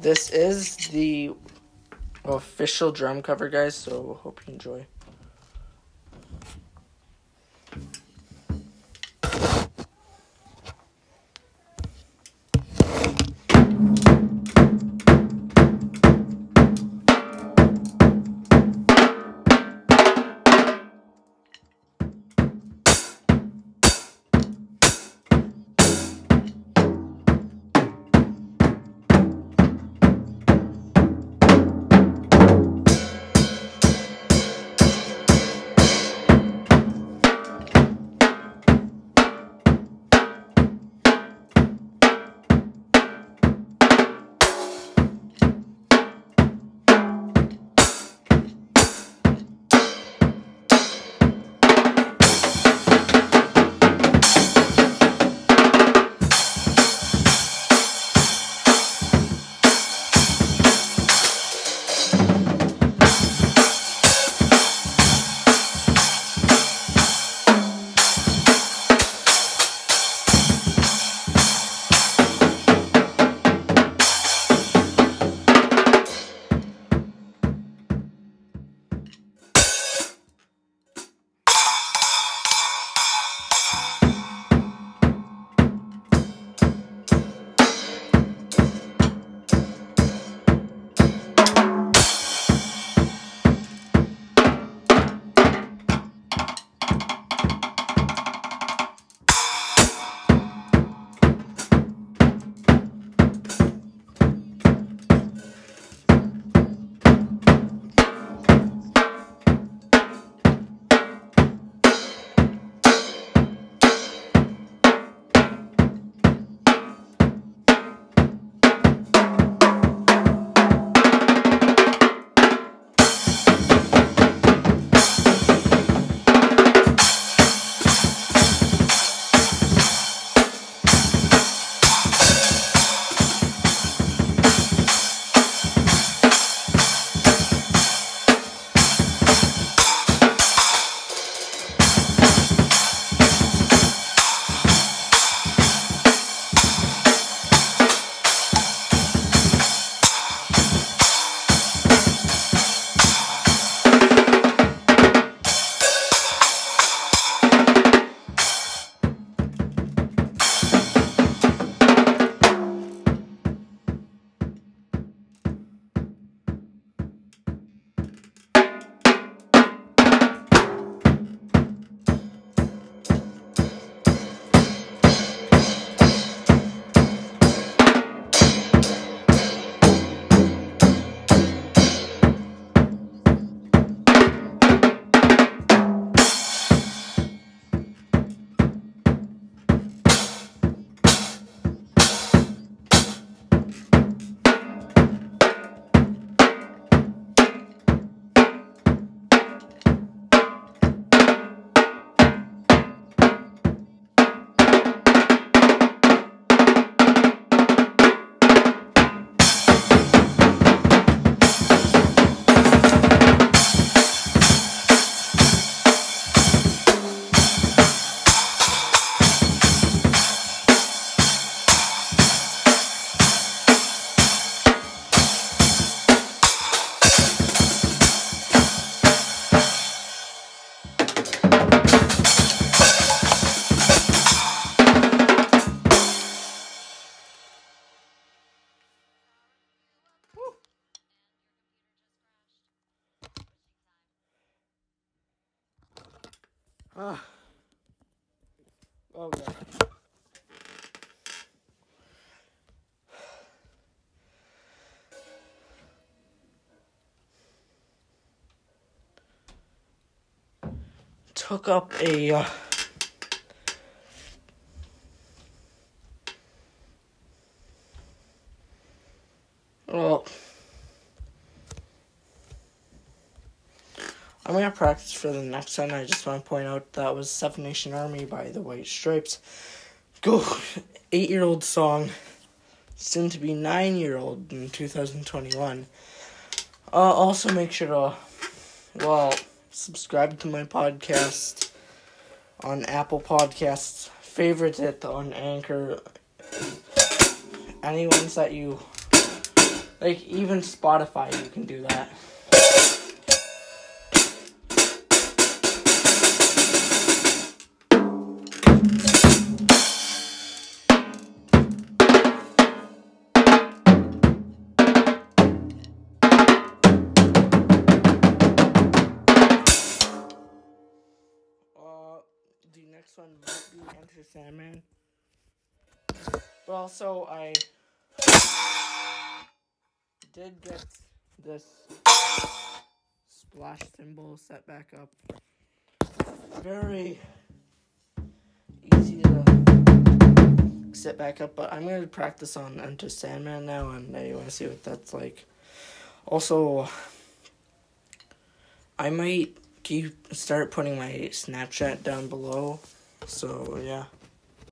This is the official drum cover, guys, so hope you enjoy. Ah. Oh, God. Took up a. Uh, well. I'm gonna practice for the next one. I just want to point out that was Seven Nation Army by the White Stripes. Go, eight year old song, soon to be nine year old in 2021. Uh, also, make sure to, well, subscribe to my podcast on Apple Podcasts, favorite it on Anchor, any ones that you like, even Spotify, you can do that. Next one might be Enter Sandman. But also, I did get this splash cymbal set back up. Very easy to set back up, but I'm going to practice on Enter Sandman now, and I want to see what that's like. Also, I might keep start putting my Snapchat down below. So yeah.